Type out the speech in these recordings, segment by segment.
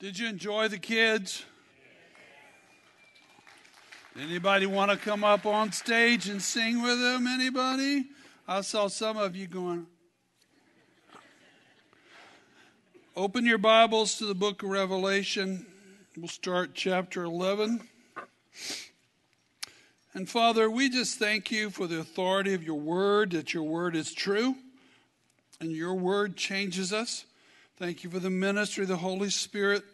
Did you enjoy the kids? Anybody want to come up on stage and sing with them? Anybody? I saw some of you going. Open your Bibles to the book of Revelation. We'll start chapter 11. And Father, we just thank you for the authority of your word, that your word is true and your word changes us. Thank you for the ministry of the Holy Spirit.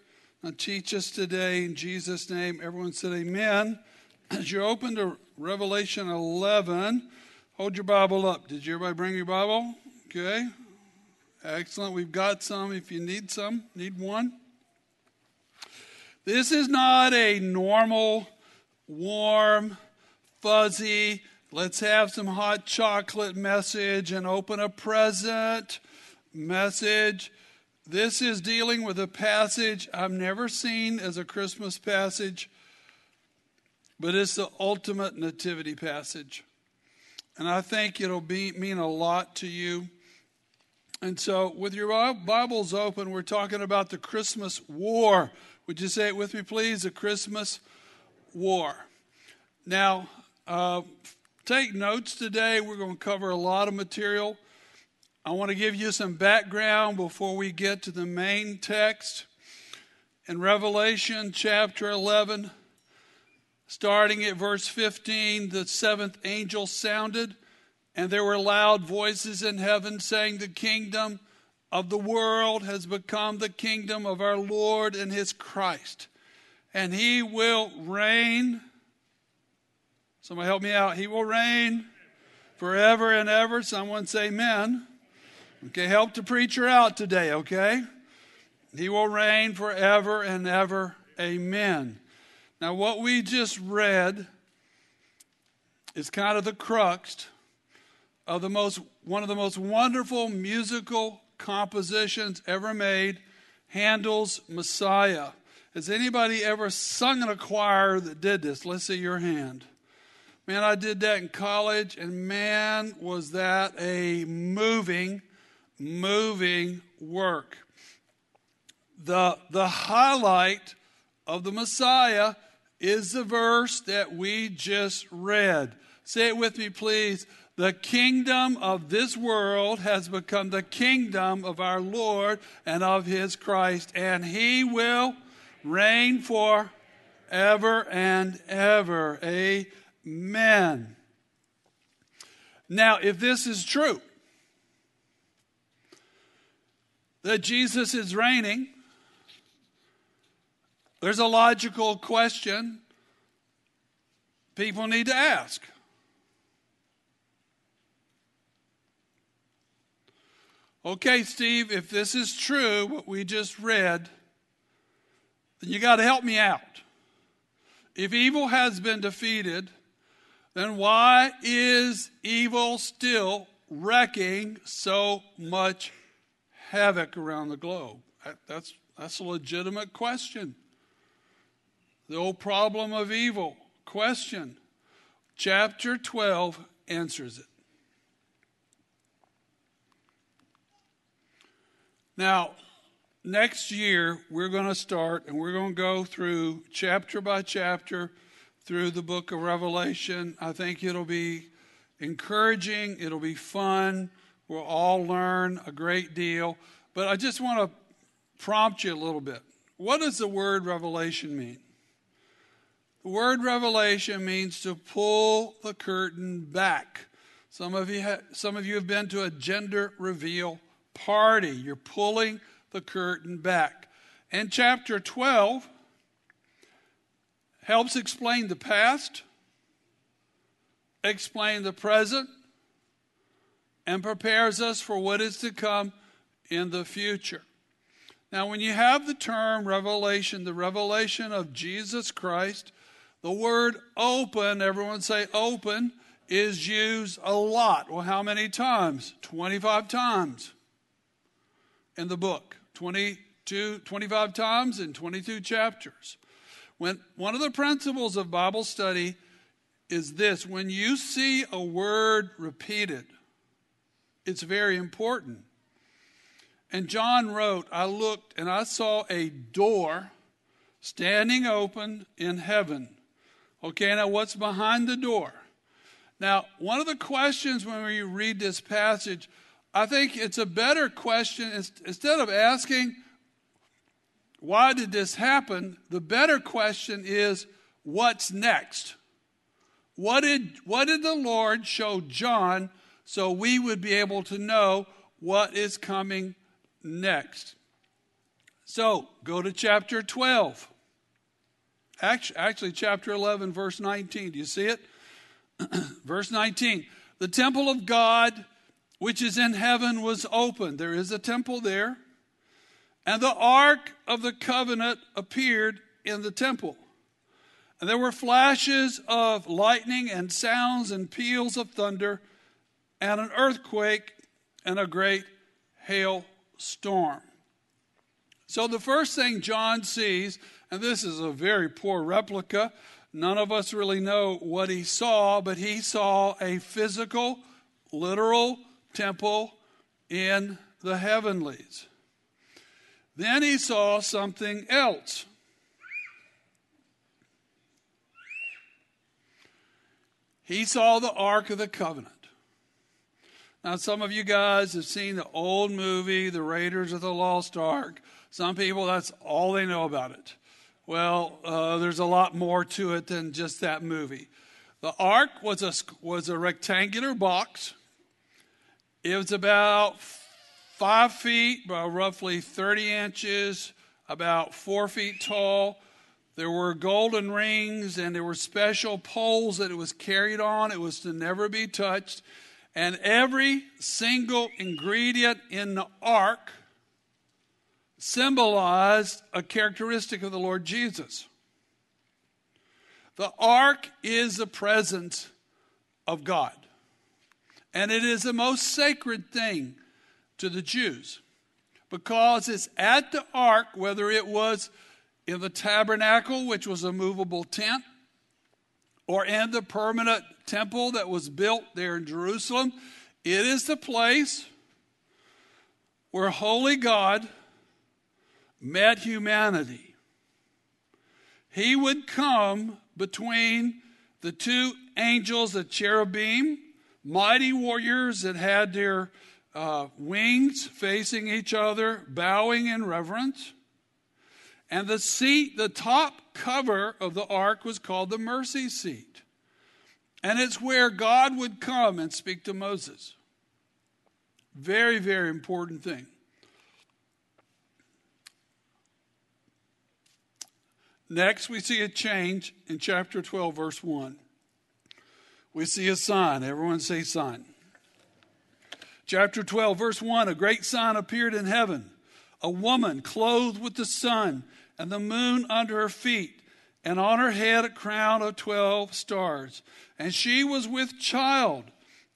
Now teach us today in Jesus' name. Everyone said amen. As you open to Revelation 11, hold your Bible up. Did you everybody bring your Bible? Okay. Excellent. We've got some if you need some. Need one? This is not a normal, warm, fuzzy, let's have some hot chocolate message and open a present message. This is dealing with a passage I've never seen as a Christmas passage, but it's the ultimate nativity passage. And I think it'll be, mean a lot to you. And so, with your Bibles open, we're talking about the Christmas war. Would you say it with me, please? The Christmas war. Now, uh, take notes today. We're going to cover a lot of material. I want to give you some background before we get to the main text. In Revelation chapter 11, starting at verse 15, the seventh angel sounded, and there were loud voices in heaven saying, The kingdom of the world has become the kingdom of our Lord and his Christ, and he will reign. Somebody help me out. He will reign forever and ever. Someone say amen. Okay, help the preacher out today, okay? He will reign forever and ever. Amen. Now, what we just read is kind of the crux of the most one of the most wonderful musical compositions ever made, Handel's Messiah. Has anybody ever sung in a choir that did this? Let's see your hand. Man, I did that in college, and man, was that a moving moving work. The, the highlight of the Messiah is the verse that we just read. Say it with me, please. The kingdom of this world has become the kingdom of our Lord and of his Christ, and he will reign for ever and ever. Amen. Now, if this is true, that Jesus is reigning, there's a logical question people need to ask. Okay, Steve, if this is true, what we just read, then you got to help me out. If evil has been defeated, then why is evil still wrecking so much havoc around the globe? That's, that's a legitimate question. The old problem of evil question. Chapter 12 answers it. Now, next year, we're going to start and we're going to go through chapter by chapter through the book of Revelation. I think it'll be encouraging, it'll be fun. We'll all learn a great deal. But I just want to prompt you a little bit. What does the word revelation mean? The word revelation means to pull the curtain back. Some of you, ha- some of you have been to a gender reveal party. You're pulling the curtain back. And chapter 12 helps explain the past, explain the present, and prepares us for what is to come in the future. Now, when you have the term revelation, the revelation of Jesus Christ, the word open, everyone say open, is used a lot. Well, how many times? 25 times in the book. 22, 25 times in 22 chapters. When one of the principles of Bible study is this when you see a word repeated, it's very important. And John wrote, I looked and I saw a door standing open in heaven. Okay, now what's behind the door? Now, one of the questions when we read this passage, I think it's a better question. Instead of asking, why did this happen? The better question is, what's next? What did, what did the Lord show John so we would be able to know what is coming next? So, go to chapter 12. Actually, actually, chapter 11, verse 19. Do you see it? verse 19. The temple of God, which is in heaven, was opened. There is a temple there. And the ark of the covenant appeared in the temple. And there were flashes of lightning and sounds and peals of thunder and an earthquake and a great hail storm. So the first thing John sees, and this is a very poor replica, none of us really know what he saw, but he saw a physical, literal temple in the heavenlies. Then he saw something else. He saw the Ark of the Covenant. Now, some of you guys have seen the old movie, The Raiders of the Lost Ark. Some people, that's all they know about it. Well, uh, there's a lot more to it than just that movie. The ark was a, was a rectangular box. It was about five feet by roughly 30 inches, about four feet tall. There were golden rings and there were special poles that it was carried on. It was to never be touched. And every single ingredient in the ark symbolized a characteristic of the Lord Jesus. The ark is the presence of God. And it is the most sacred thing to the Jews because it's at the ark, whether it was in the tabernacle, which was a movable tent, or in the permanent temple that was built there in Jerusalem. It is the place where holy God met humanity. He would come between the two angels, the cherubim, mighty warriors that had their uh, wings facing each other, bowing in reverence. And the seat, the top cover of the ark was called the mercy seat. And it's where God would come and speak to Moses. Very, very important thing. Next, we see a change in chapter 12, verse 1. We see a sign. Everyone say sign. Chapter 12, verse 1 A great sign appeared in heaven a woman clothed with the sun and the moon under her feet, and on her head a crown of 12 stars. And she was with child,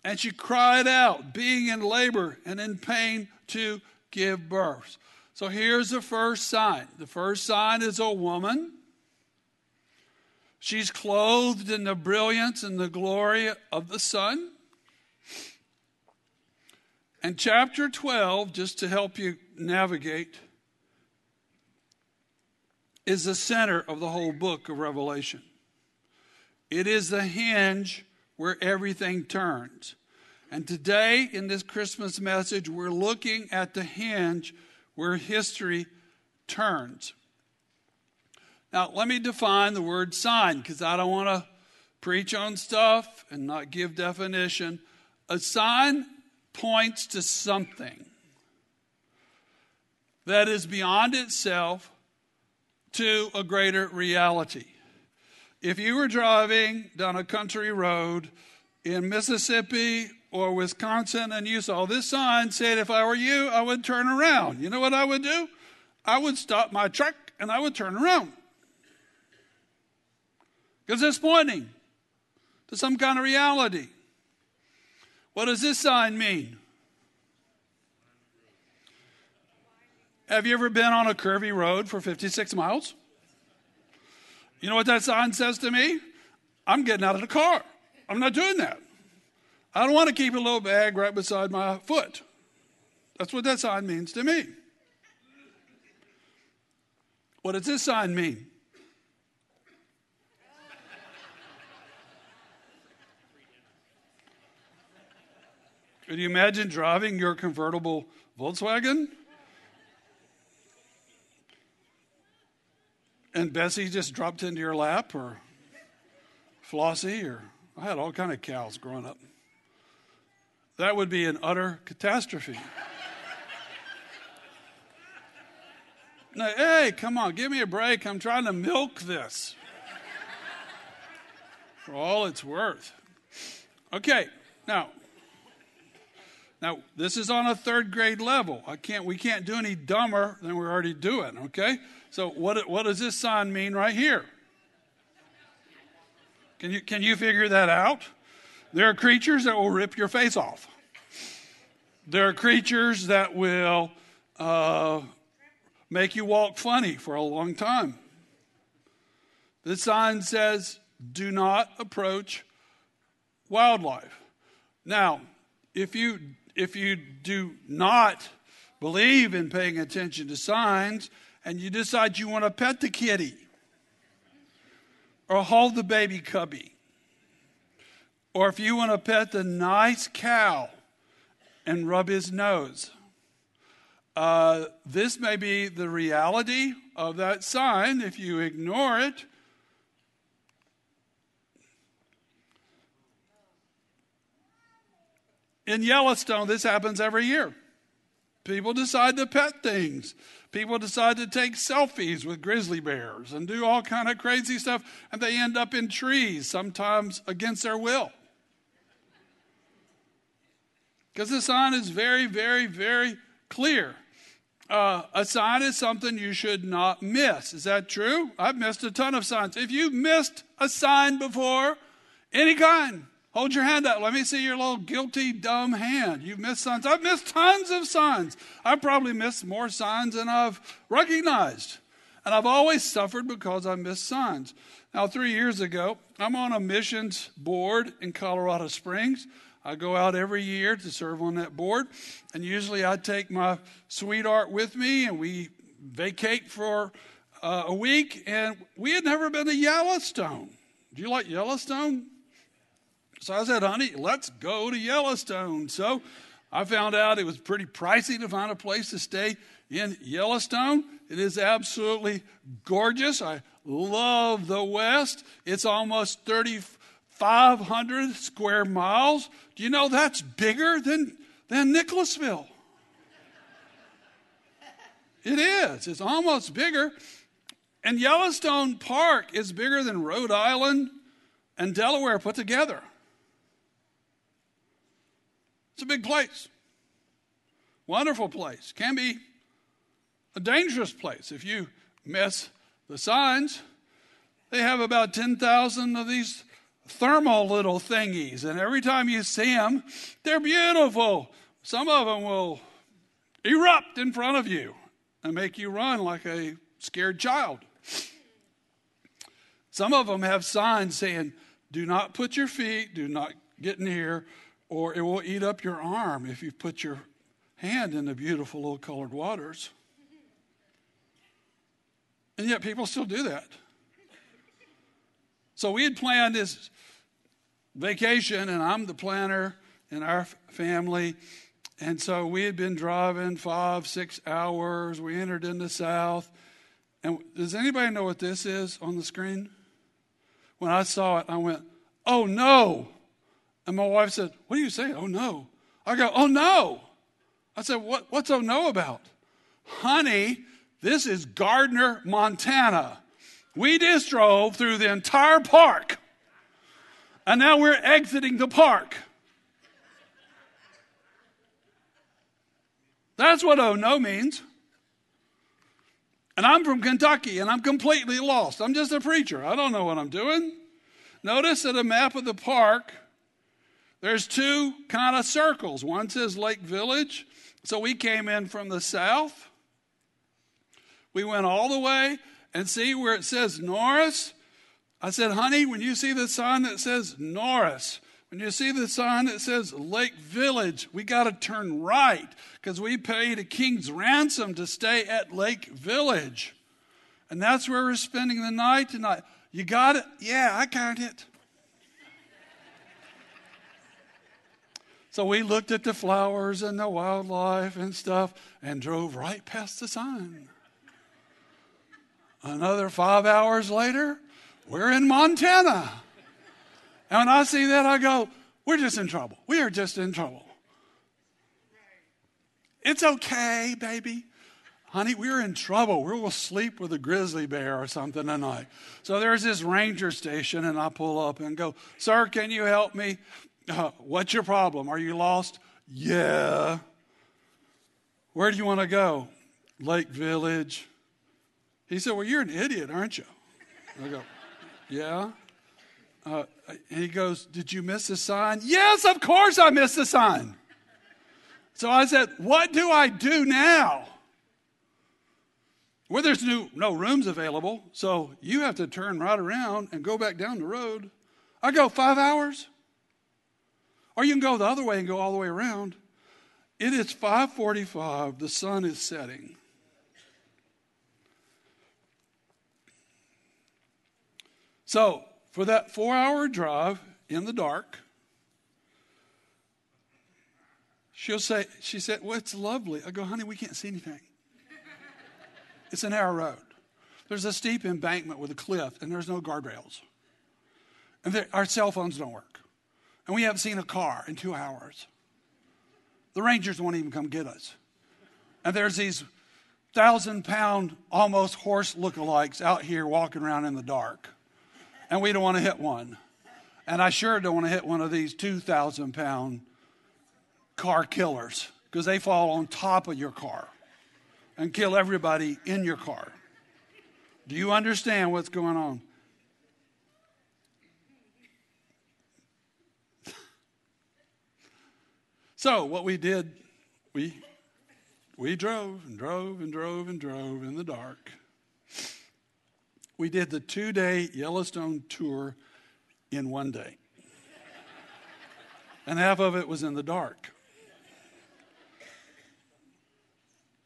and she cried out, being in labor and in pain to give birth. So here's the first sign. The first sign is a woman. She's clothed in the brilliance and the glory of the sun. And chapter 12, just to help you navigate, is the center of the whole book of Revelation. It is the hinge where everything turns. And today, in this Christmas message, we're looking at the hinge where history turns. Now, let me define the word sign because I don't want to preach on stuff and not give definition. A sign points to something that is beyond itself to a greater reality. If you were driving down a country road in Mississippi or Wisconsin and you saw this sign said, if I were you, I would turn around. You know what I would do? I would stop my truck and I would turn around. Because it's pointing to some kind of reality. What does this sign mean? Have you ever been on a curvy road for 56 miles? You know what that sign says to me? I'm getting out of the car. I'm not doing that. I don't want to keep a little bag right beside my foot. That's what that sign means to me. What does this sign mean? Could you imagine driving your convertible Volkswagen? And Bessie just dropped into your lap, or Flossie, or I had all kind of cows growing up. That would be an utter catastrophe. now, hey, come on, give me a break. I'm trying to milk this for all it's worth. Okay, now now, this is on a third grade level. I can't, we can't do any dumber than we're already doing, okay? So, what, what does this sign mean right here? Can you, can you figure that out? There are creatures that will rip your face off. There are creatures that will uh, make you walk funny for a long time. The sign says, do not approach wildlife. Now, if you if you do not believe in paying attention to signs and you decide you want to pet the kitty or hold the baby cubby, or if you want to pet the nice cow and rub his nose, uh, this may be the reality of that sign. If you ignore it, In Yellowstone, this happens every year. People decide to pet things. People decide to take selfies with grizzly bears and do all kind of crazy stuff, and they end up in trees, sometimes against their will. Because the sign is very, very, very clear. Uh, a sign is something you should not miss. Is that true? I've missed a ton of signs. If you've missed a sign before, any kind, Hold your hand up. Let me see your little guilty, dumb hand. You've missed signs. I've missed tons of signs. I've probably missed more signs than I've recognized. And I've always suffered because I missed signs. Now, three years ago, I'm on a missions board in Colorado Springs. I go out every year to serve on that board. And usually I take my sweetheart with me and we vacate for uh, a week. And we had never been to Yellowstone. Do you like Yellowstone? So I said, honey, let's go to Yellowstone. So I found out it was pretty pricey to find a place to stay in Yellowstone. It is absolutely gorgeous. I love the West. It's almost 3,500 square miles. Do you know that's bigger than, than Nicholasville? It is. It's almost bigger. And Yellowstone Park is bigger than Rhode Island and Delaware put together. It's a big place. Wonderful place. Can be a dangerous place if you miss the signs. They have about 10,000 of these thermal little thingies, and every time you see them, they're beautiful. Some of them will erupt in front of you and make you run like a scared child. Some of them have signs saying, Do not put your feet, do not get near, or it will eat up your arm if you put your hand in the beautiful little colored waters. And yet people still do that. So we had planned this vacation, and I'm the planner in our family. And so we had been driving five, six hours. We entered in the south. And does anybody know what this is on the screen? When I saw it, I went, oh no. And my wife said, What do you say? Oh no. I go, Oh no. I said, what, What's oh no about? Honey, this is Gardiner, Montana. We just drove through the entire park. And now we're exiting the park. That's what oh no means. And I'm from Kentucky and I'm completely lost. I'm just a preacher. I don't know what I'm doing. Notice that a map of the park there's two kind of circles. One says Lake Village. So we came in from the south. We went all the way and see where it says Norris. I said, honey, when you see the sign that says Norris, When you see the sign that says Lake Village, we got to turn right because we paid a king's ransom to stay at Lake Village. And that's where we're spending the night tonight. You got it? Yeah, I got it. So we looked at the flowers and the wildlife and stuff and drove right past the sign. Another five hours later, we're in Montana. And when I see that, I go, we're just in trouble. We are just in trouble. It's okay, baby. Honey, we're in trouble. We will sleep with a grizzly bear or something tonight. So there's this ranger station, and I pull up and go, Sir, can you help me? Uh, what's your problem? Are you lost? Yeah. Where do you want to go? Lake Village. He said, Well, you're an idiot, aren't you? I go, Yeah. Uh, and he goes, Did you miss the sign? Yes, of course I missed the sign. So I said, What do I do now? Well, there's no, no rooms available, so you have to turn right around and go back down the road. I go, Five hours? Or you can go the other way and go all the way around. It is 5:45, the sun is setting. So, for that 4-hour drive in the dark, she'll say she said, "Well, it's lovely." I go, "Honey, we can't see anything." it's a narrow road. There's a steep embankment with a cliff and there's no guardrails. And there, our cell phones don't work and we haven't seen a car in two hours. The Rangers won't even come get us. And there's these thousand pound, almost horse lookalikes out here walking around in the dark. And we don't want to hit one. And I sure don't want to hit one of these 2,000 pound car killers because they fall on top of your car and kill everybody in your car. Do you understand what's going on? So what we did, we we drove and drove and drove and drove in the dark. We did the two day Yellowstone tour in one day. and half of it was in the dark.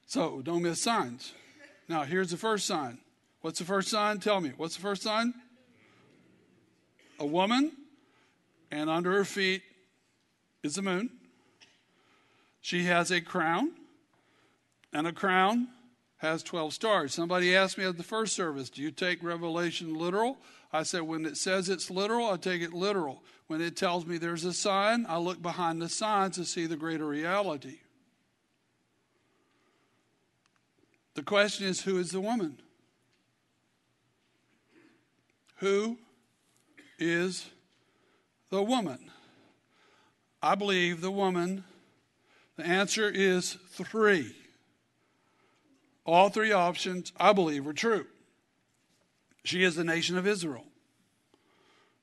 So don't miss signs. Now, here's the first sign. What's the first sign? Tell me. What's the first sign? A woman, and under her feet is the moon. She has a crown, and a crown has 12 stars. Somebody asked me at the first service, Do you take Revelation literal? I said, When it says it's literal, I take it literal. When it tells me there's a sign, I look behind the sign to see the greater reality. The question is, who is the woman? Who is the woman? I believe the woman the answer is three. All three options, I believe, are true. She is the nation of Israel,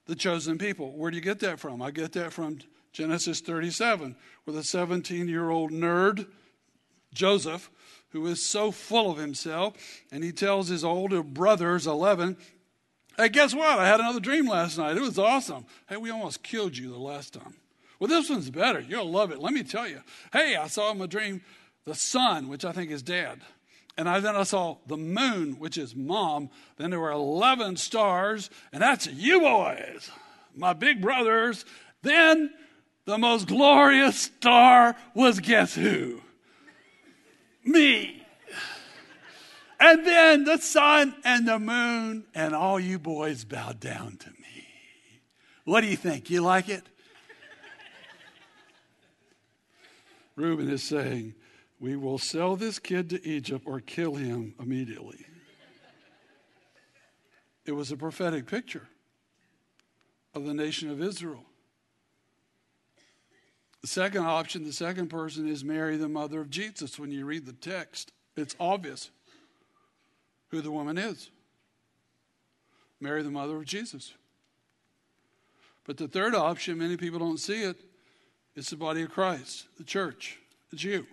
the chosen people. Where do you get that from? I get that from Genesis 37, where the 17 year old nerd, Joseph, who is so full of himself, and he tells his older brothers, 11, Hey, guess what? I had another dream last night. It was awesome. Hey, we almost killed you the last time. Well, this one's better. You'll love it. Let me tell you. Hey, I saw in my dream the sun, which I think is dad. And I, then I saw the moon, which is mom. Then there were 11 stars, and that's you boys, my big brothers. Then the most glorious star was guess who? Me. And then the sun and the moon, and all you boys bowed down to me. What do you think? You like it? Reuben is saying, We will sell this kid to Egypt or kill him immediately. It was a prophetic picture of the nation of Israel. The second option, the second person is Mary, the mother of Jesus. When you read the text, it's obvious who the woman is Mary, the mother of Jesus. But the third option, many people don't see it, it's the body of Christ, the church. It's you.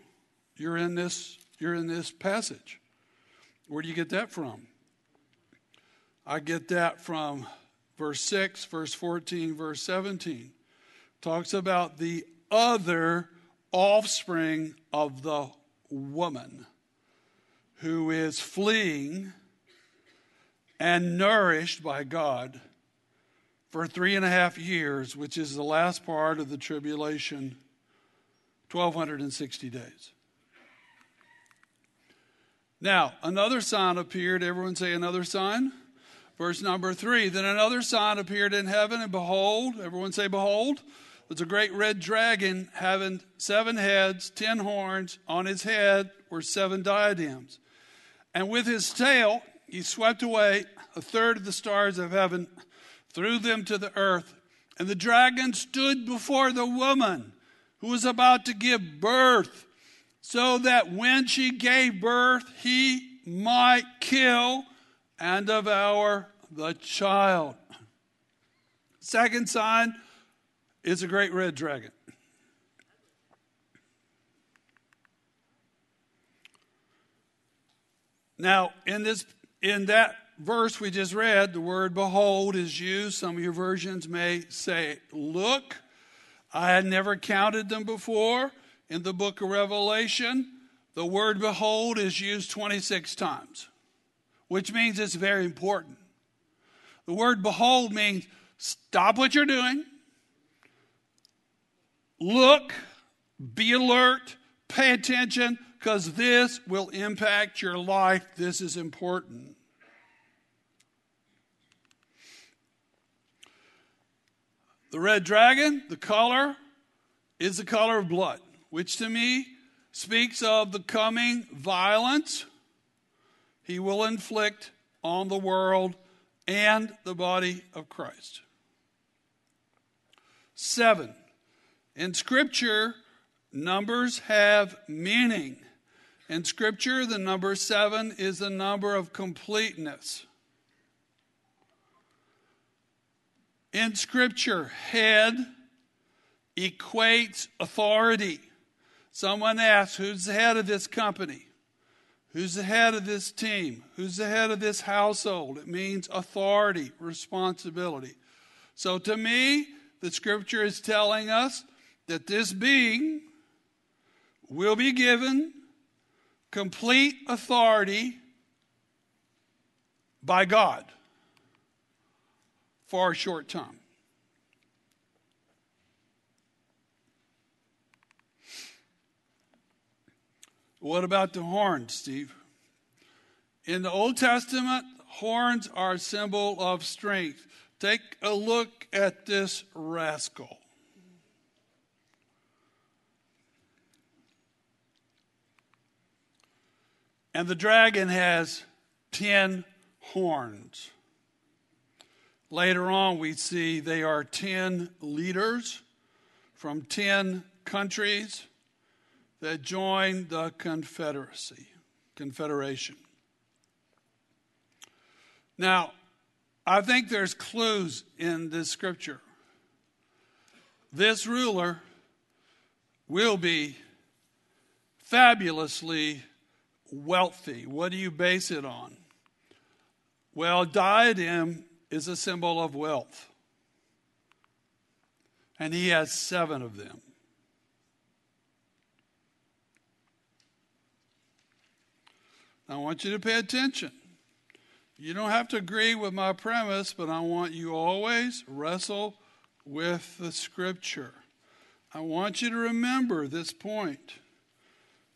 You're in this, you're in this passage. Where do you get that from? I get that from verse 6, verse 14, verse 17. talks about the other offspring of the woman who is fleeing and nourished by God for three and a half years, which is the last part of the tribulation, 1260 days. Now, another sign appeared. Everyone say another sign. Verse number three. Then another sign appeared in heaven, and behold, everyone say, behold, was a great red dragon having seven heads, ten horns. On his head were seven diadems. And with his tail, he swept away a third of the stars of heaven, threw them to the earth. And the dragon stood before the woman who was about to give birth, so that when she gave birth, he might kill and devour the child. Second sign is a great red dragon. Now, in this in that verse we just read, the word behold is used. Some of your versions may say look. I had never counted them before. In the book of Revelation, the word behold is used 26 times, which means it's very important. The word behold means stop what you're doing, look, be alert, pay attention, because this will impact your life. This is important. The red dragon, the color, is the color of blood, which to me speaks of the coming violence he will inflict on the world and the body of Christ. Seven, in Scripture, numbers have meaning. In Scripture, the number seven is the number of completeness. In Scripture, head equates authority. Someone asks, Who's the head of this company? Who's the head of this team? Who's the head of this household? It means authority, responsibility. So to me, the scripture is telling us that this being will be given complete authority by God for a short time. What about the horns, Steve? In the Old Testament, horns are a symbol of strength. Take a look at this rascal. And the dragon has 10 horns. Later on, we see they are 10 leaders from 10 countries that joined the Confederacy, Confederation. Now, I think there's clues in this scripture. This ruler will be fabulously wealthy. What do you base it on? Well, diadem is a symbol of wealth. And he has seven of them. I want you to pay attention. You don't have to agree with my premise, but I want you always wrestle with the scripture. I want you to remember this point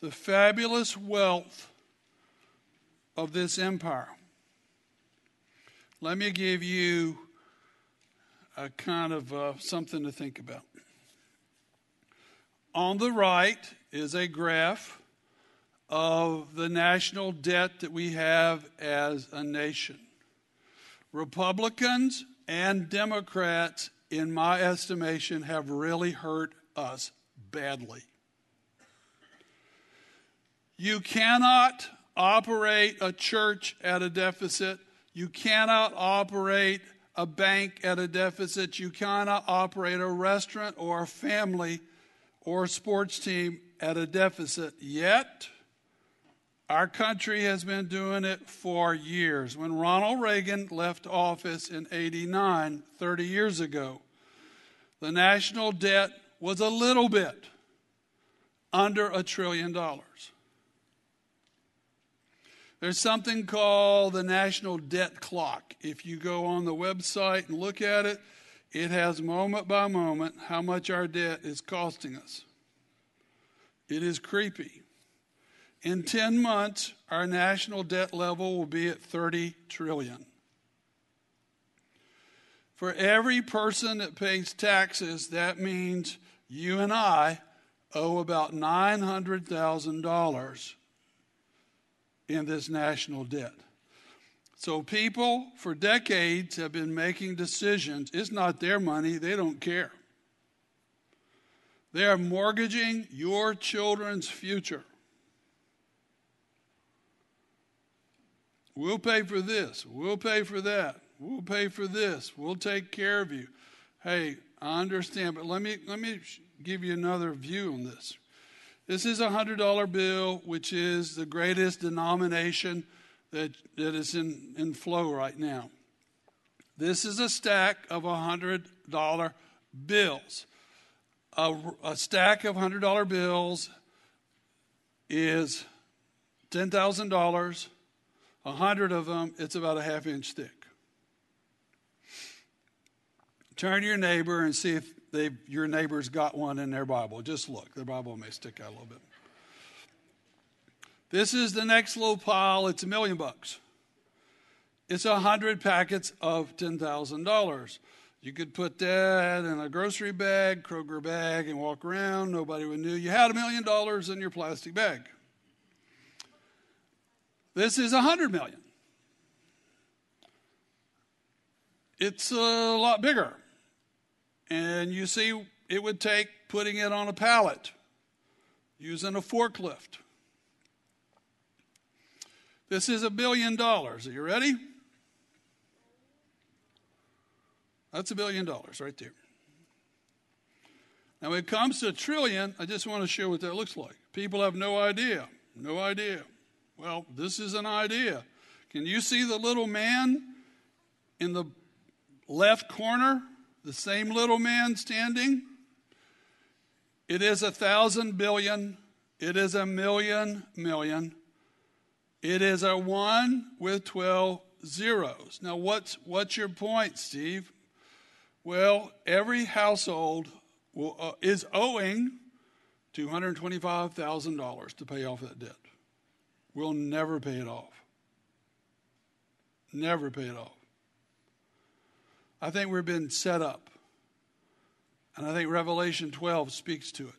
the fabulous wealth of this empire. Let me give you a kind of uh, something to think about. On the right is a graph of the national debt that we have as a nation. Republicans and Democrats, in my estimation, have really hurt us badly. You cannot operate a church at a deficit. You cannot operate a bank at a deficit. You cannot operate a restaurant or a family or a sports team at a deficit. Yet, our country has been doing it for years. When Ronald Reagan left office in 89, 30 years ago, the national debt was a little bit under a trillion dollars. There's something called the national debt clock. If you go on the website and look at it, it has moment by moment how much our debt is costing us. It is creepy. In 10 months, our national debt level will be at 30 trillion. For every person that pays taxes, that means you and I owe about $900,000 in this national debt. So people for decades have been making decisions. It's not their money, they don't care. They are mortgaging your children's future. We'll pay for this. We'll pay for that. We'll pay for this. We'll take care of you. Hey, I understand, but let me let me give you another view on this. This is a $100 bill, which is the greatest denomination that, that is in, in flow right now. This is a stack of $100 bills. A, a stack of $100 bills is $10,000. A hundred of them, it's about a half inch thick. Turn to your neighbor and see if they your neighbor's got one in their Bible. Just look. Their Bible may stick out a little bit. This is the next little pile. It's a million bucks. It's a hundred packets of ten thousand dollars. You could put that in a grocery bag, Kroger bag, and walk around. Nobody would know you had a million dollars in your plastic bag. This is a hundred million. It's a lot bigger. And you see, it would take putting it on a pallet, using a forklift. This is a billion dollars. Are you ready? That's a billion dollars right there. Now, when it comes to a trillion, I just want to show what that looks like. People have no idea. No idea. Well, this is an idea. Can you see the little man in the left corner? The same little man standing. It is a thousand billion. It is a million million. It is a one with 12 zeros. Now, what's, what's your point, Steve? Well, every household will, uh, is owing $225,000 to pay off that debt. We'll never pay it off. Never pay it off. I think we've been set up. And I think Revelation 12 speaks to it.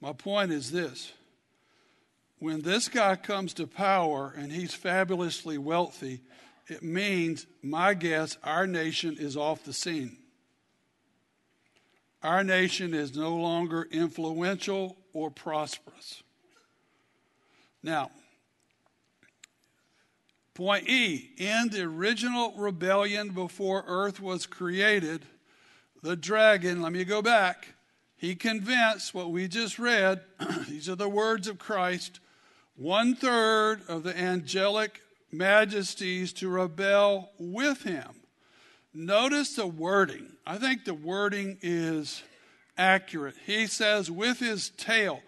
My point is this when this guy comes to power and he's fabulously wealthy, it means, my guess, our nation is off the scene. Our nation is no longer influential or prosperous. Now, Point E In the original rebellion before earth was created, the dragon, let me go back, he convinced what we just read, these are the words of Christ, one third of the angelic majesties to rebel with him. Notice the wording. I think the wording is accurate. He says, with his tail.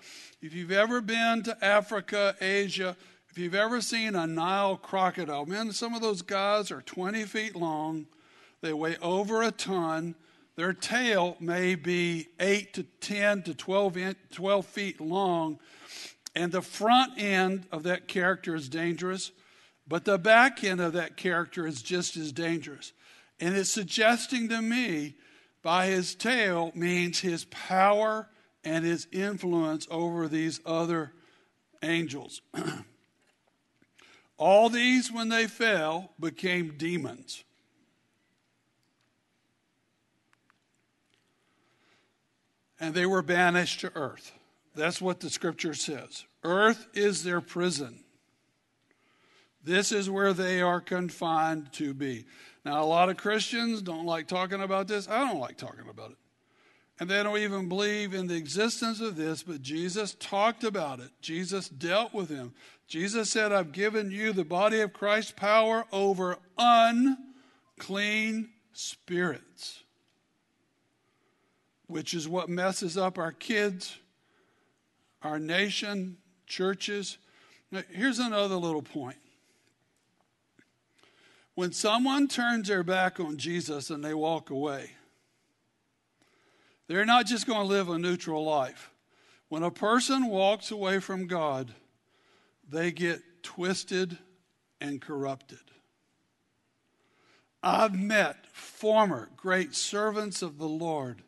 If you've ever been to Africa, Asia, if you've ever seen a Nile crocodile, man, some of those guys are 20 feet long. They weigh over a ton. Their tail may be 8 to 10 to 12, in, 12 feet long. And the front end of that character is dangerous, but the back end of that character is just as dangerous. And it's suggesting to me by his tail means his power and his influence over these other angels. All these, when they fell, became demons. And they were banished to earth. That's what the scripture says. Earth is their prison. This is where they are confined to be. Now, a lot of Christians don't like talking about this. I don't like talking about it. And they don't even believe in the existence of this, but Jesus talked about it. Jesus dealt with him. Jesus said, I've given you the body of Christ power over unclean spirits. which is what messes up our kids, our nation, churches. Now, here's another little point. When someone turns their back on Jesus and they walk away, they're not just going to live a neutral life. When a person walks away from God, they get twisted and corrupted. I've met former great servants of the Lord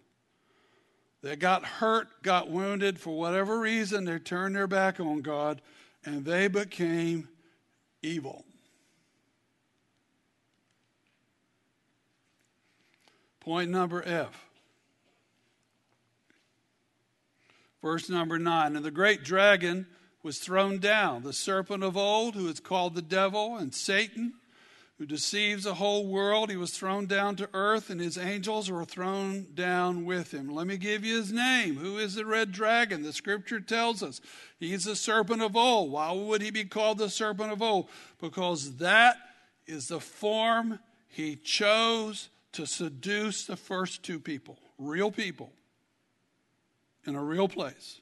that got hurt, got wounded for whatever reason, they turned their back on God and they became evil. Point number F. Verse number 9. And the great dragon was thrown down, the serpent of old, who is called the devil and Satan, who deceives the whole world. He was thrown down to earth, and his angels were thrown down with him. Let me give you his name. Who is the red dragon? The scripture tells us he's the serpent of old. Why would he be called the serpent of old? Because that is the form he chose to seduce the first two people, real people, in a real place.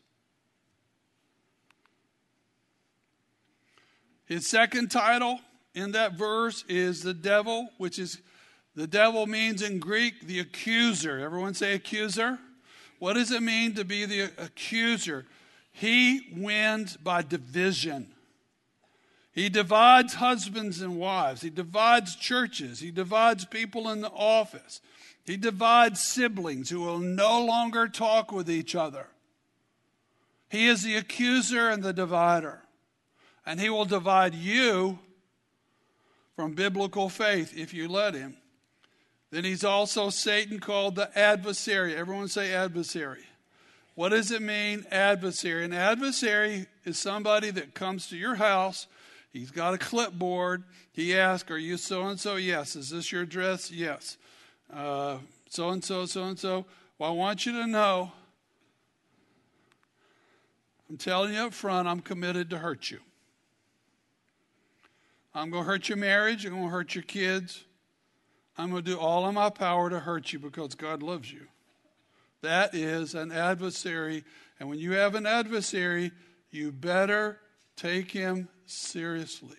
His second title in that verse is the devil, which is the devil means in Greek the accuser. Everyone say accuser? What does it mean to be the accuser? He wins by division. He divides husbands and wives. He divides churches. He divides people in the office. He divides siblings who will no longer talk with each other. He is the accuser and the divider and he will divide you from biblical faith if you let him. Then he's also Satan called the adversary. Everyone say adversary. What does it mean, adversary? An adversary is somebody that comes to your house. He's got a clipboard. He asks, Are you so and so? Yes. Is this your address? Yes. Uh, so and so, so and so. Well, I want you to know I'm telling you up front, I'm committed to hurt you. I'm going to hurt your marriage. I'm going to hurt your kids. I'm going to do all in my power to hurt you because God loves you. That is an adversary. And when you have an adversary, you better take him seriously.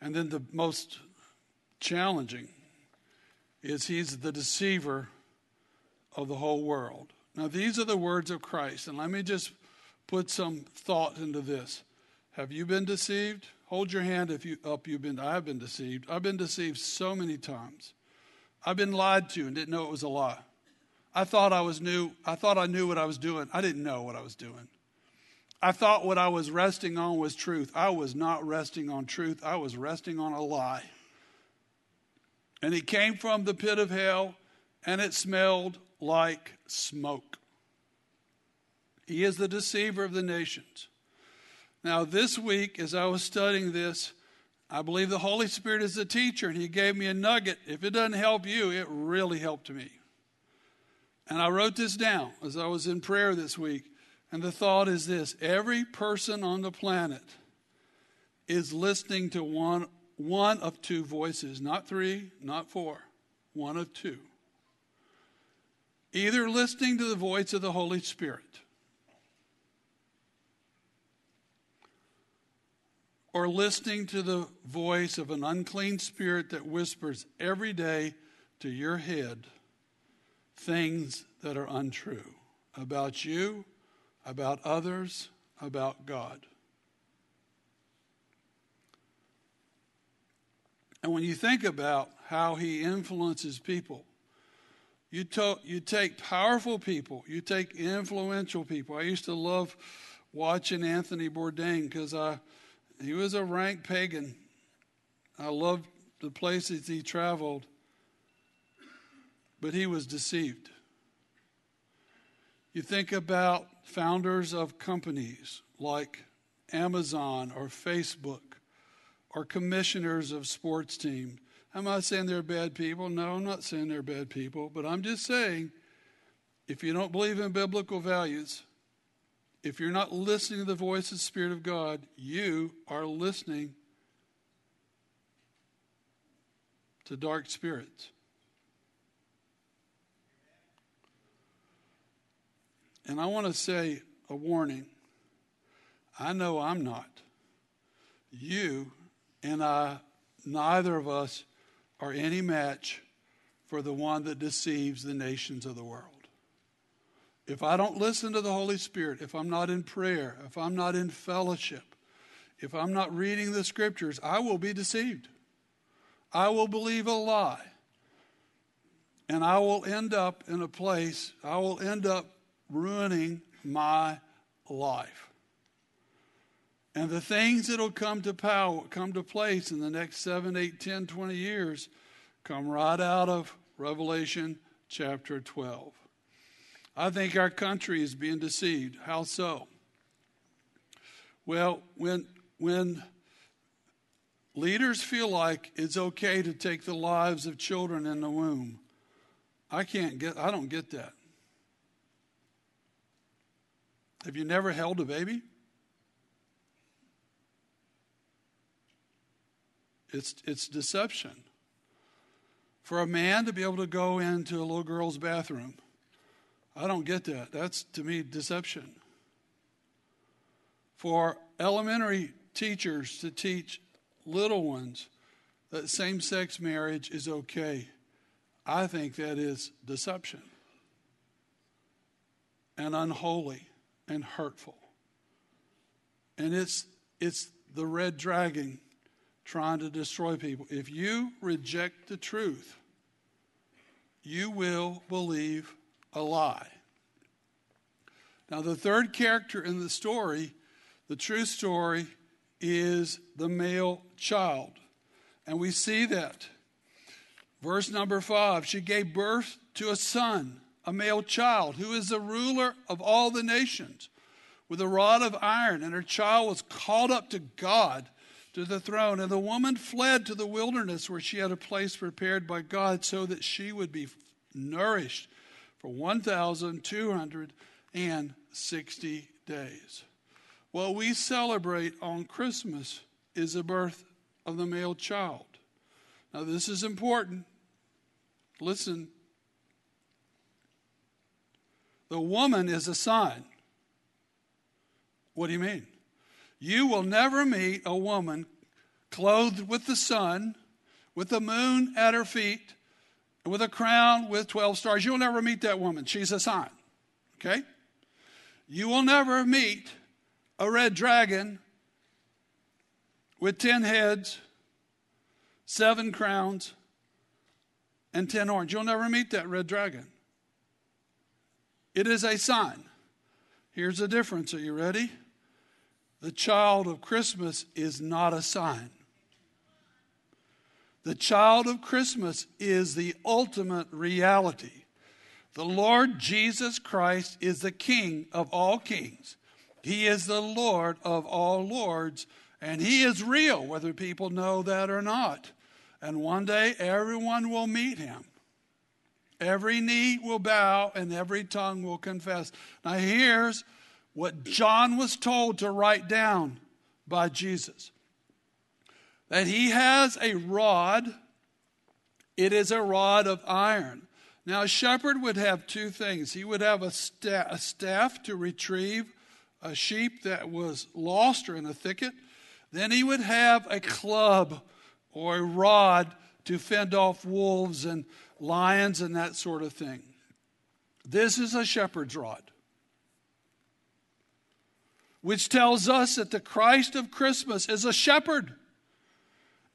And then the most challenging is he's the deceiver of the whole world. Now, these are the words of Christ. And let me just put some thought into this. Have you been deceived? Hold your hand if you up you've been I've been deceived. I've been deceived so many times. I've been lied to and didn't know it was a lie. I thought I was new I thought I knew what I was doing. I didn't know what I was doing. I thought what I was resting on was truth. I was not resting on truth. I was resting on a lie. And it came from the pit of hell and it smelled like smoke. He is the deceiver of the nations. Now, this week, as I was studying this, I believe the Holy Spirit is a teacher, and He gave me a nugget. If it doesn't help you, it really helped me. And I wrote this down as I was in prayer this week. And the thought is this every person on the planet is listening to one, one of two voices, not three, not four, one of two. Either listening to the voice of the Holy Spirit or listening to the voice of an unclean spirit that whispers every day to your head things that are untrue about you, about others, about God. And when you think about how he influences people, you, to, you take powerful people, you take influential people. I used to love watching Anthony Bourdain because I he was a rank pagan. I loved the places he traveled, but he was deceived. You think about founders of companies like Amazon or Facebook or commissioners of sports teams. I'm not saying they're bad people. No, I'm not saying they're bad people. But I'm just saying if you don't believe in biblical values, if you're not listening to the voice of the Spirit of God, you are listening to dark spirits. And I want to say a warning. I know I'm not. You and I, neither of us, are any match for the one that deceives the nations of the world. If I don't listen to the Holy Spirit, if I'm not in prayer, if I'm not in fellowship, if I'm not reading the scriptures, I will be deceived. I will believe a lie. And I will end up in a place, I will end up ruining my life. And the things that'll come to power, come to place in the next 7, 8, 10, 20 years come right out of Revelation chapter 12. I think our country is being deceived. How so? Well, when when leaders feel like it's okay to take the lives of children in the womb, I can't get I don't get that. Have you never held a baby? It's it's deception. For a man to be able to go into a little girl's bathroom, I don't get that. That's to me deception. For elementary teachers to teach little ones that same sex marriage is okay, I think that is deception and unholy and hurtful. And it's, it's the red dragon trying to destroy people. If you reject the truth, you will believe a lie. Now, the third character in the story, the true story, is the male child. And we see that. Verse number five she gave birth to a son, a male child, who is the ruler of all the nations with a rod of iron. And her child was called up to God to the throne. And the woman fled to the wilderness where she had a place prepared by God so that she would be nourished for 1,260 days. What we celebrate on Christmas is the birth of the male child. Now, this is important. Listen. The woman is a sign. What do you mean? You will never meet a woman clothed with the sun, with the moon at her feet, with a crown with 12 stars. You'll never meet that woman. She's a sign. Okay? You will never meet a red dragon with 10 heads, seven crowns, and 10 horns. You'll never meet that red dragon. It is a sign. Here's the difference. Are you ready? The child of Christmas is not a sign. The child of Christmas is the ultimate reality. The Lord Jesus Christ is the King of all kings. He is the Lord of all lords, and He is real, whether people know that or not. And one day everyone will meet Him. Every knee will bow and every tongue will confess. Now, here's what John was told to write down by Jesus that He has a rod, it is a rod of iron. Now, a shepherd would have two things. He would have a, sta- a staff to retrieve a sheep that was lost or in a thicket. Then he would have a club or a rod to fend off wolves and lions and that sort of thing. This is a shepherd's rod, which tells us that the Christ of Christmas is a shepherd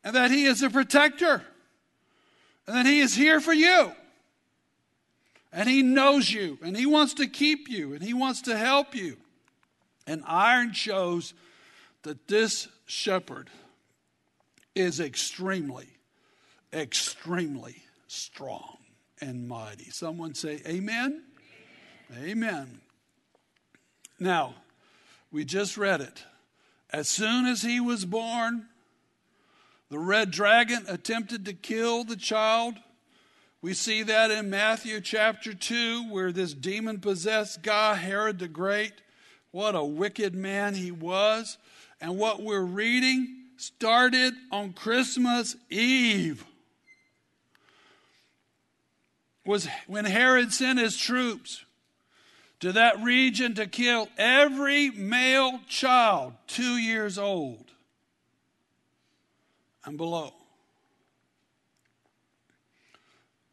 and that he is a protector and that he is here for you. And he knows you and he wants to keep you and he wants to help you. And iron shows that this shepherd is extremely, extremely strong and mighty. Someone say, Amen? Amen. Amen. Now, we just read it. As soon as he was born, the red dragon attempted to kill the child. We see that in Matthew chapter 2, where this demon possessed guy, Herod the Great, what a wicked man he was. And what we're reading started on Christmas Eve. Was when Herod sent his troops to that region to kill every male child two years old and below.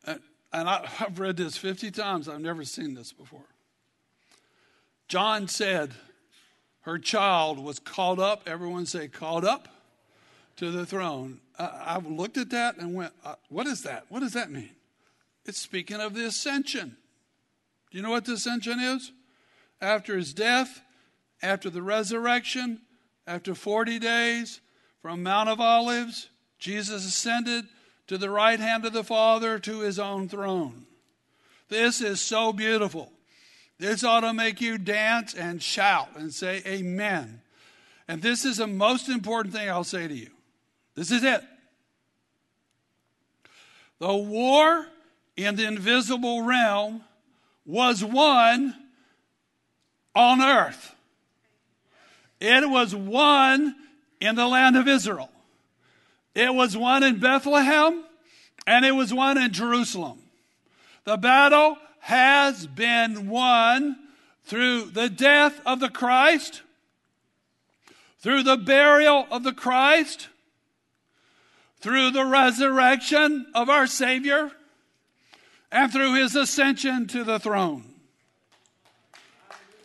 And, and I, I've read this 50 times, I've never seen this before. John said her child was called up, everyone say, called up to the throne. I, I looked at that and went, uh, What is that? What does that mean? It's speaking of the ascension. Do you know what the ascension is? After his death, after the resurrection, after 40 days from Mount of Olives, Jesus ascended to the right hand of the Father to his own throne. This is so beautiful. This ought to make you dance and shout and say, Amen. And this is the most important thing I'll say to you. This is it. The war in the invisible realm was won on earth. It was won in the land of Israel. It was won in Bethlehem and it was won in Jerusalem. The battle has been won through the death of the Christ, through the burial of the Christ, through the resurrection of our Savior, and through his ascension to the throne.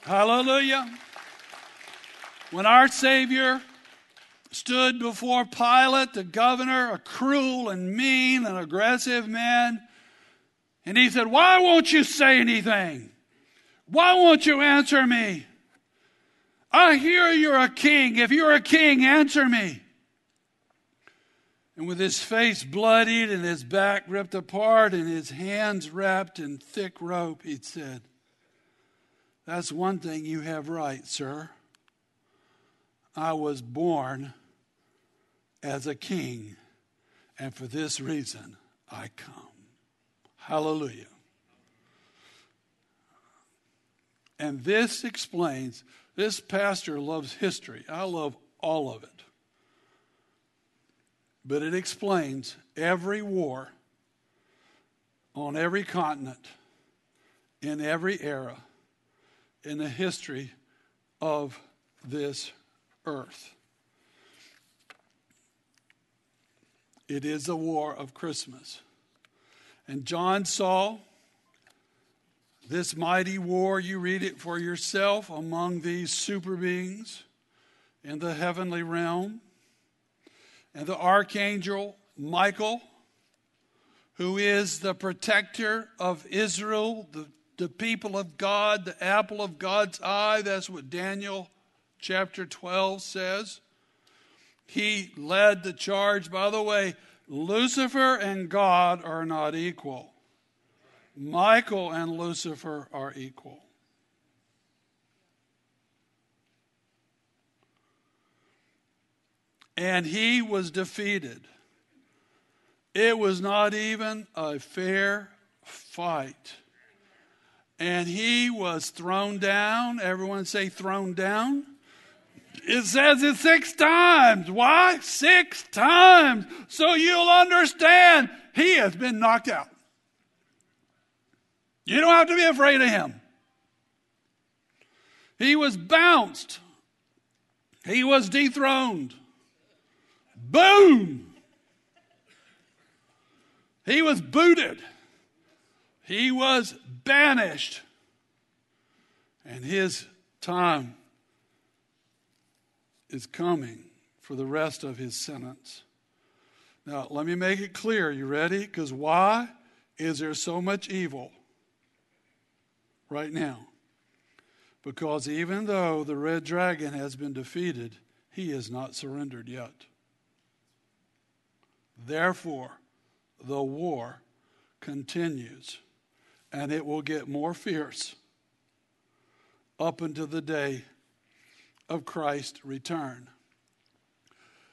Hallelujah. When our Savior stood before Pilate, the governor, a cruel and mean and aggressive man, and he said, Why won't you say anything? Why won't you answer me? I hear you're a king. If you're a king, answer me. And with his face bloodied and his back ripped apart and his hands wrapped in thick rope, he said, That's one thing you have right, sir. I was born as a king, and for this reason I come. Hallelujah. And this explains, this pastor loves history. I love all of it. But it explains every war on every continent, in every era, in the history of this earth. It is a war of Christmas. And John saw this mighty war, you read it for yourself, among these super beings in the heavenly realm. And the archangel Michael, who is the protector of Israel, the, the people of God, the apple of God's eye. That's what Daniel chapter 12 says. He led the charge. By the way, Lucifer and God are not equal. Michael and Lucifer are equal. And he was defeated. It was not even a fair fight. And he was thrown down. Everyone say, thrown down. It says it six times. Why? Six times. So you'll understand he has been knocked out. You don't have to be afraid of him. He was bounced, he was dethroned. Boom! He was booted. He was banished. And his time is coming for the rest of his sentence. Now, let me make it clear. You ready? Because why is there so much evil right now? Because even though the red dragon has been defeated, he has not surrendered yet. Therefore, the war continues and it will get more fierce up until the day of Christ's return.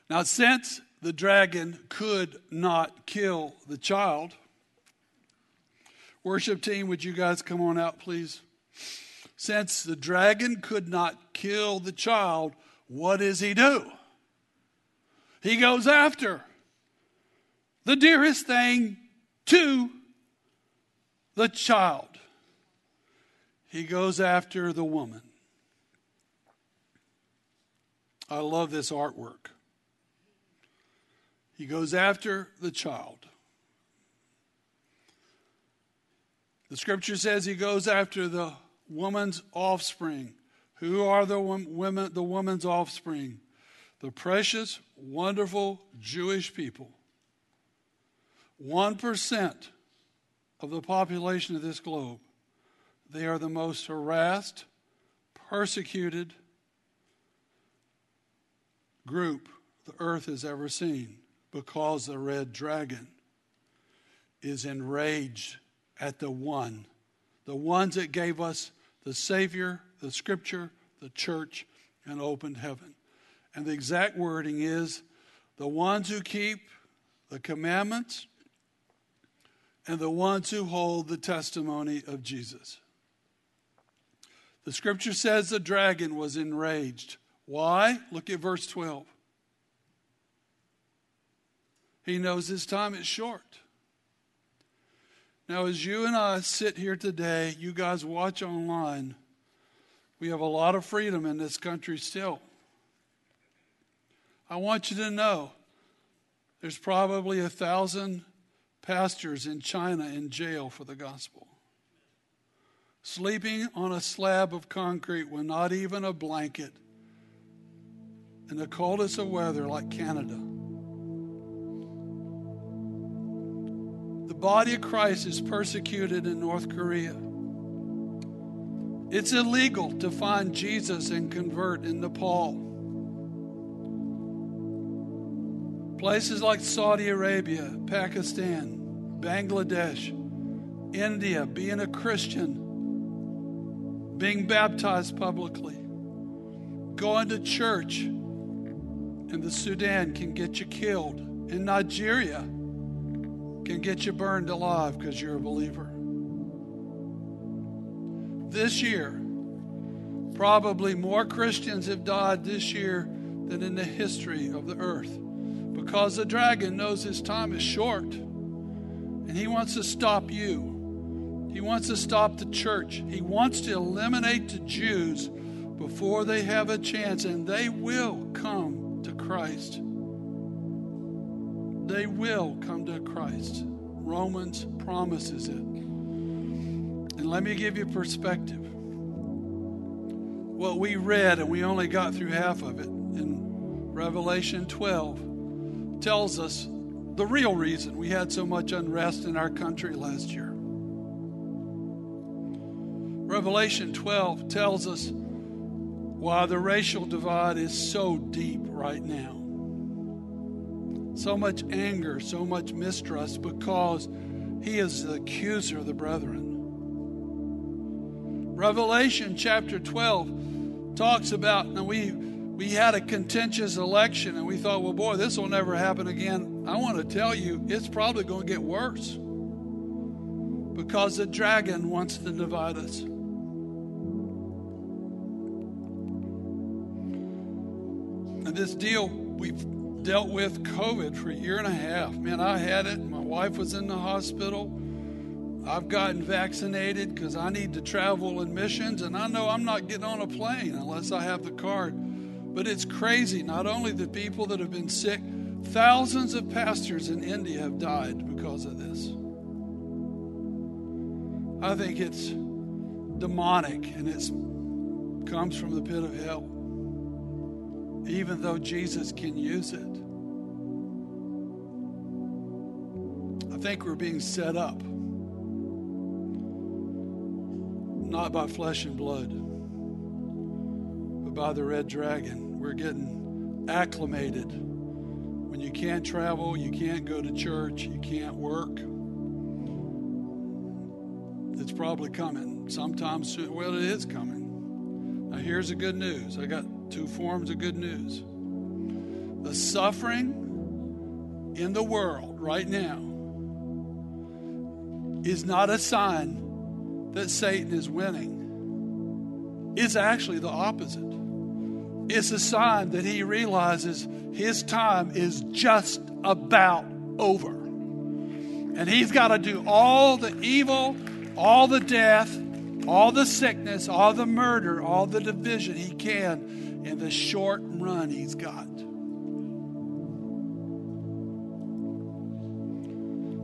Now, since the dragon could not kill the child, worship team, would you guys come on out, please? Since the dragon could not kill the child, what does he do? He goes after the dearest thing to the child, he goes after the woman. I love this artwork. He goes after the child. The scripture says he goes after the woman's offspring. Who are the women the woman's offspring? The precious, wonderful Jewish people. 1% of the population of this globe. They are the most harassed, persecuted group the earth has ever seen because the red dragon is enraged at the one, the ones that gave us the Savior, the Scripture, the church, and opened heaven. And the exact wording is the ones who keep the commandments and the ones who hold the testimony of Jesus. The scripture says the dragon was enraged. Why? Look at verse 12. He knows his time is short. Now, as you and I sit here today, you guys watch online, we have a lot of freedom in this country still. I want you to know there's probably a thousand pastors in China in jail for the gospel. Sleeping on a slab of concrete with not even a blanket in the coldest of weather like Canada. The body of Christ is persecuted in North Korea. It's illegal to find Jesus and convert in Nepal. Places like Saudi Arabia, Pakistan, Bangladesh, India, being a Christian, being baptized publicly, going to church in the Sudan can get you killed. In Nigeria, can get you burned alive because you're a believer. This year, probably more Christians have died this year than in the history of the earth because the dragon knows his time is short and he wants to stop you. He wants to stop the church. He wants to eliminate the Jews before they have a chance, and they will come to Christ they will come to Christ. Romans promises it. And let me give you perspective. What we read, and we only got through half of it in Revelation 12, tells us the real reason we had so much unrest in our country last year. Revelation 12 tells us why the racial divide is so deep right now so much anger, so much mistrust because he is the accuser of the brethren. Revelation chapter 12 talks about, and we we had a contentious election and we thought, well, boy, this will never happen again. I want to tell you, it's probably going to get worse because the dragon wants to divide us. And this deal, we've dealt with COVID for a year and a half. Man, I had it. My wife was in the hospital. I've gotten vaccinated because I need to travel in missions, and I know I'm not getting on a plane unless I have the card. But it's crazy. Not only the people that have been sick, thousands of pastors in India have died because of this. I think it's demonic and it comes from the pit of hell even though Jesus can use it. I think we're being set up, not by flesh and blood, by the red dragon. We're getting acclimated. When you can't travel, you can't go to church, you can't work. It's probably coming sometime soon. Well, it is coming. Now, here's the good news. I got Two forms of good news. The suffering in the world right now is not a sign that Satan is winning. It's actually the opposite. It's a sign that he realizes his time is just about over. And he's got to do all the evil all the death, all the sickness, all the murder, all the division he can in the short run he's got.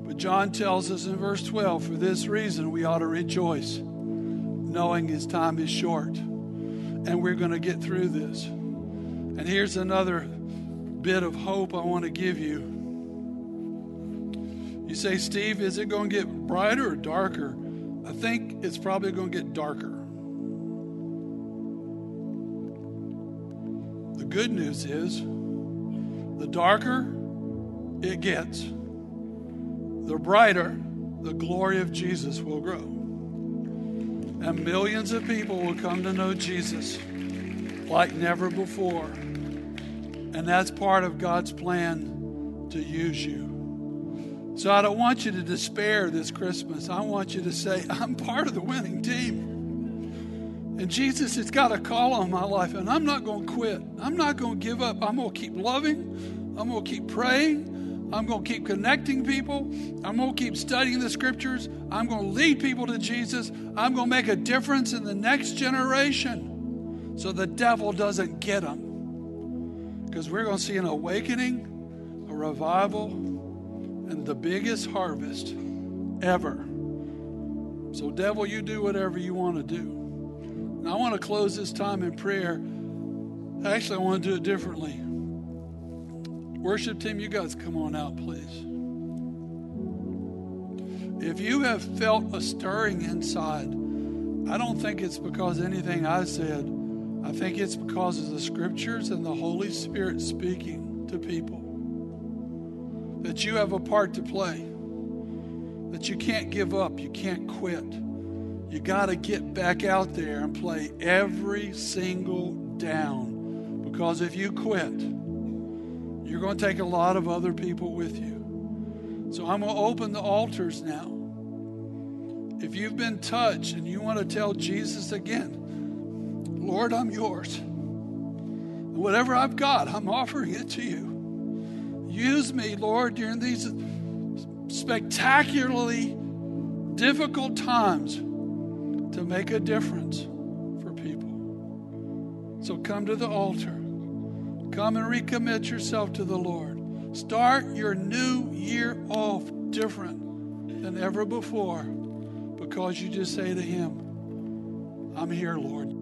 But John tells us in verse 12 for this reason we ought to rejoice, knowing his time is short. And we're going to get through this. And here's another bit of hope I want to give you. You say, Steve, is it going to get brighter or darker? I think it's probably going to get darker. The good news is the darker it gets, the brighter the glory of Jesus will grow. And millions of people will come to know Jesus like never before. And that's part of God's plan to use you. So I don't want you to despair this Christmas. I want you to say, I'm part of the winning team. And Jesus has got a call on my life, and I'm not going to quit. I'm not going to give up. I'm going to keep loving. I'm going to keep praying. I'm going to keep connecting people. I'm going to keep studying the scriptures. I'm going to lead people to Jesus. I'm going to make a difference in the next generation so the devil doesn't get them. Because we're going to see an awakening, a revival, and the biggest harvest ever. So, devil, you do whatever you want to do. And I want to close this time in prayer. Actually, I want to do it differently. Worship team, you guys come on out, please. If you have felt a stirring inside, I don't think it's because anything I said. I think it's because of the scriptures and the Holy Spirit speaking to people. That you have a part to play. That you can't give up. You can't quit. You got to get back out there and play every single down. Because if you quit, you're going to take a lot of other people with you. So I'm going to open the altars now. If you've been touched and you want to tell Jesus again, Lord, I'm yours. Whatever I've got, I'm offering it to you. Use me, Lord, during these spectacularly difficult times to make a difference for people. So come to the altar. Come and recommit yourself to the Lord. Start your new year off different than ever before because you just say to Him, I'm here, Lord.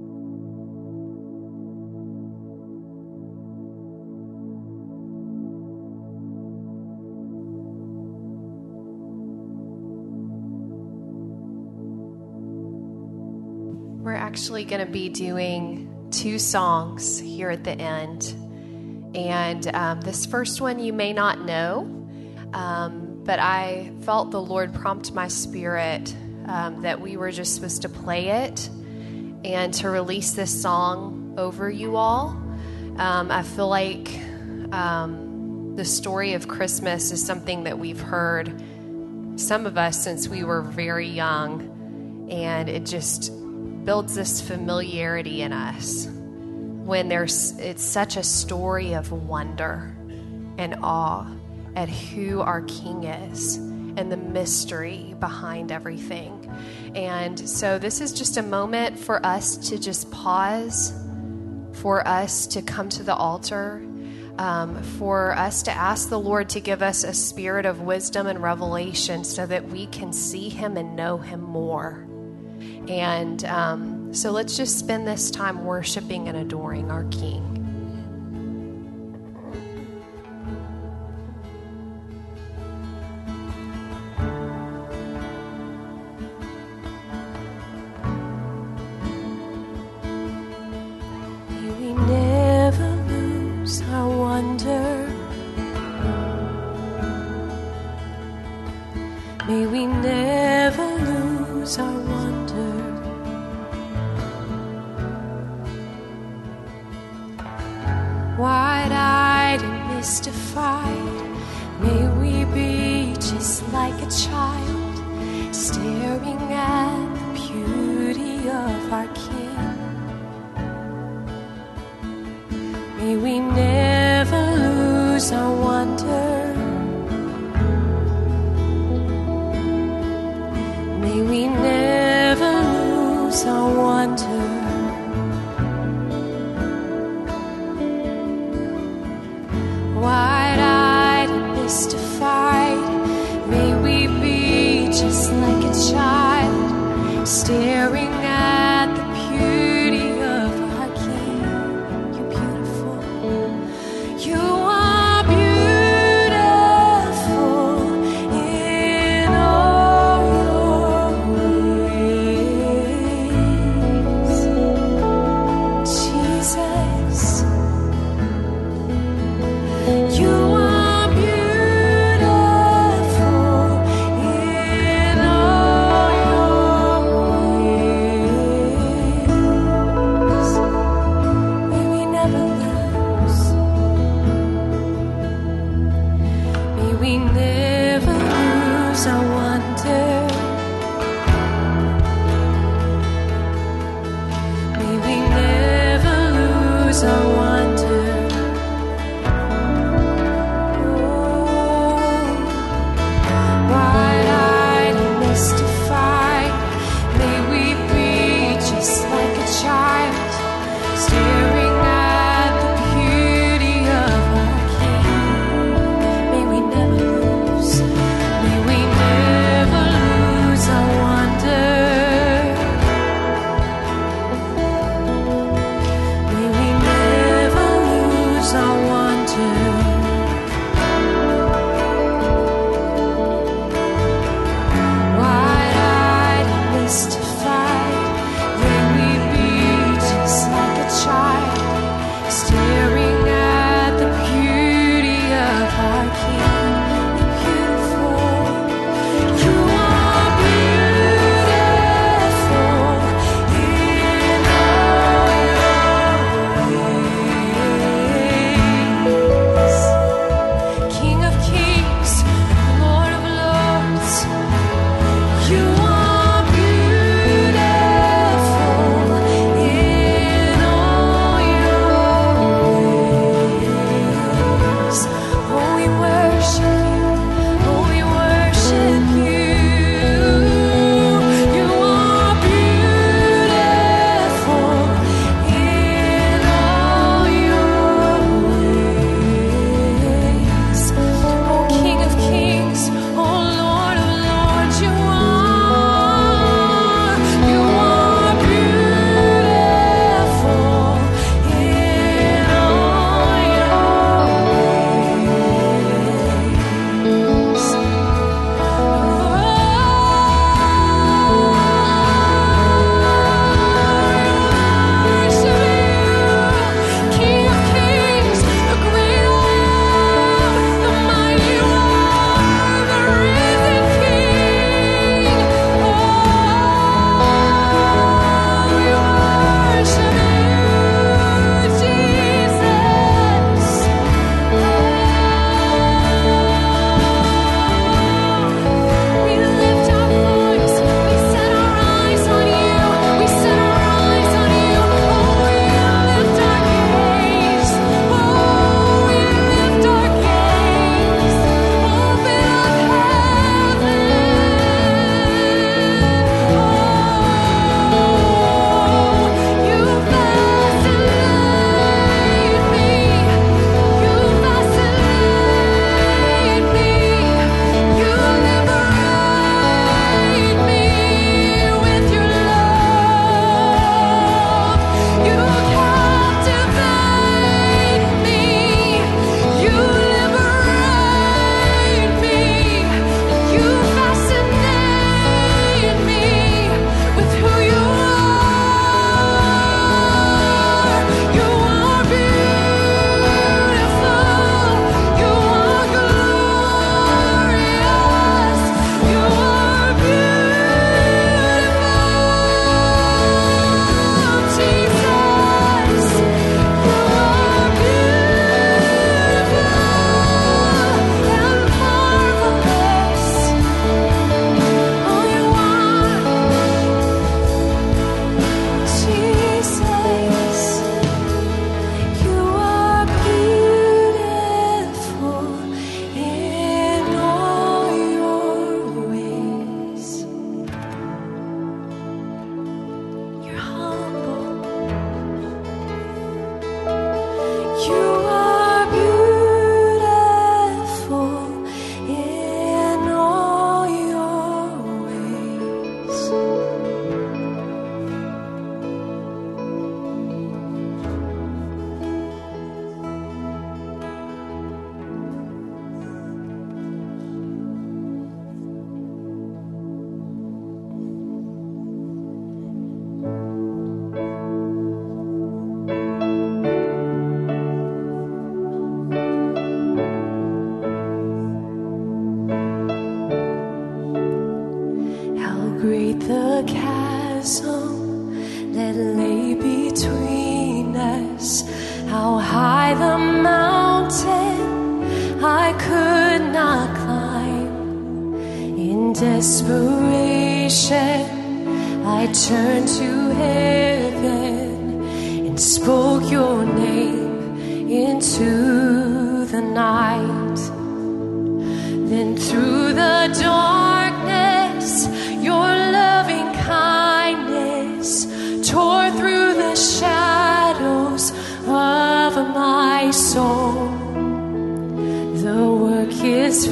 Actually going to be doing two songs here at the end. And um, this first one you may not know, um, but I felt the Lord prompt my spirit um, that we were just supposed to play it and to release this song over you all. Um, I feel like um, the story of Christmas is something that we've heard, some of us, since we were very young, and it just builds this familiarity in us when there's it's such a story of wonder and awe at who our king is and the mystery behind everything. And so this is just a moment for us to just pause, for us to come to the altar, um, for us to ask the Lord to give us a spirit of wisdom and revelation so that we can see Him and know Him more. And um, so let's just spend this time worshiping and adoring our King.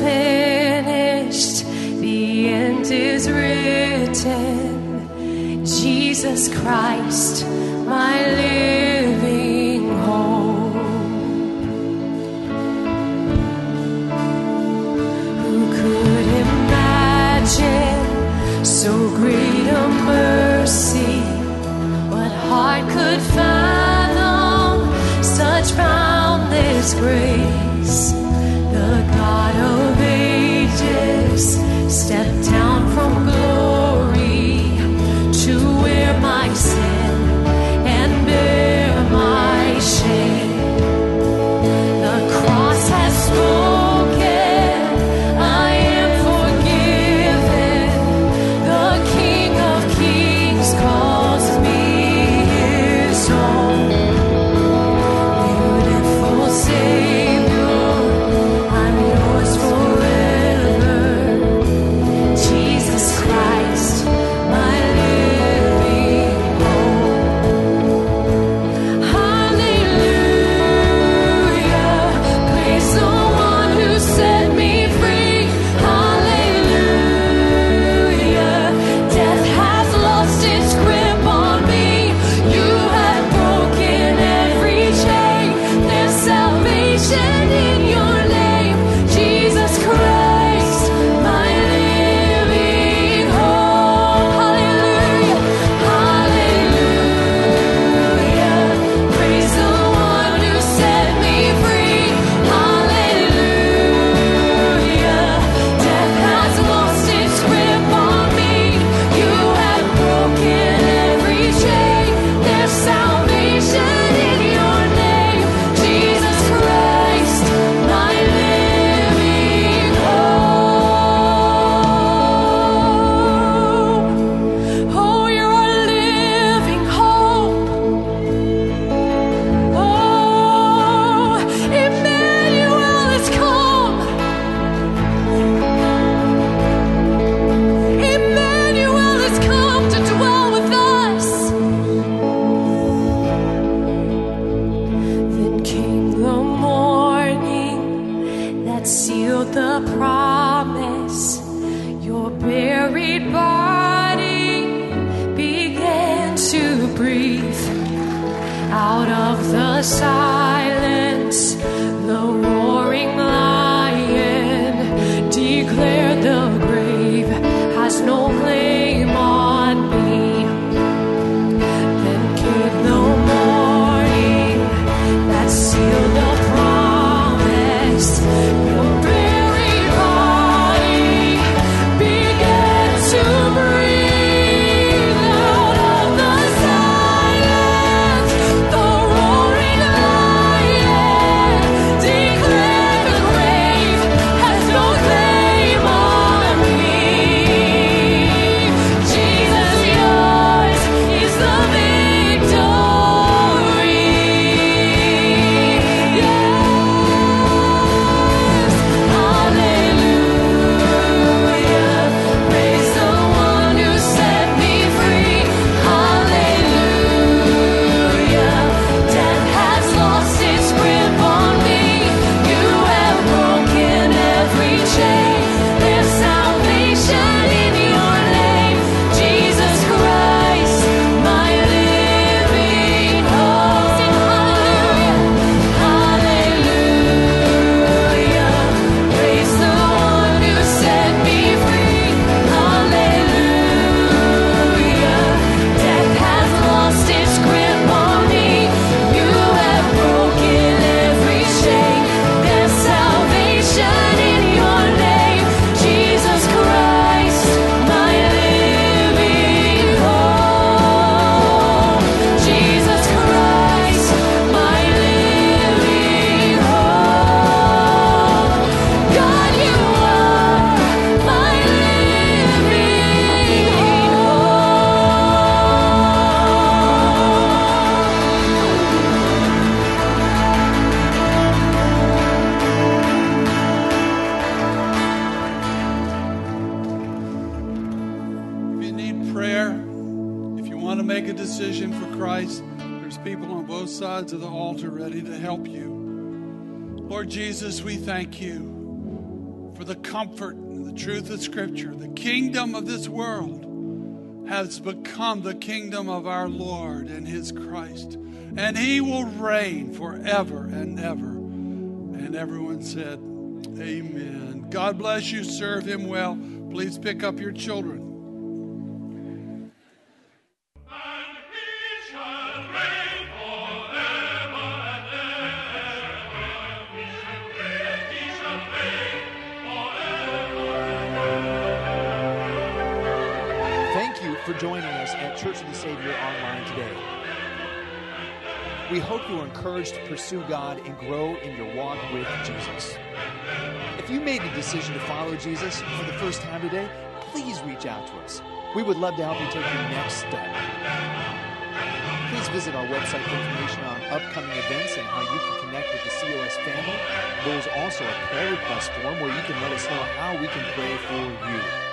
Finished, the end is written. Jesus Christ, my living of this world has become the kingdom of our Lord and His Christ, and He will reign forever and ever. And everyone said, Amen. God bless you. Serve Him well. Please pick up your children. Online today. We hope you are encouraged to pursue God and grow in your walk with Jesus. If you made the decision to follow Jesus for the first time today, please reach out to us. We would love to help you take your next step. Please visit our website for information on upcoming events and how you can connect with the COS family. There's also a prayer request form where you can let us know how we can pray for you.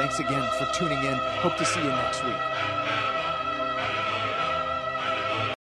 Thanks again for tuning in. Hope to see you next week.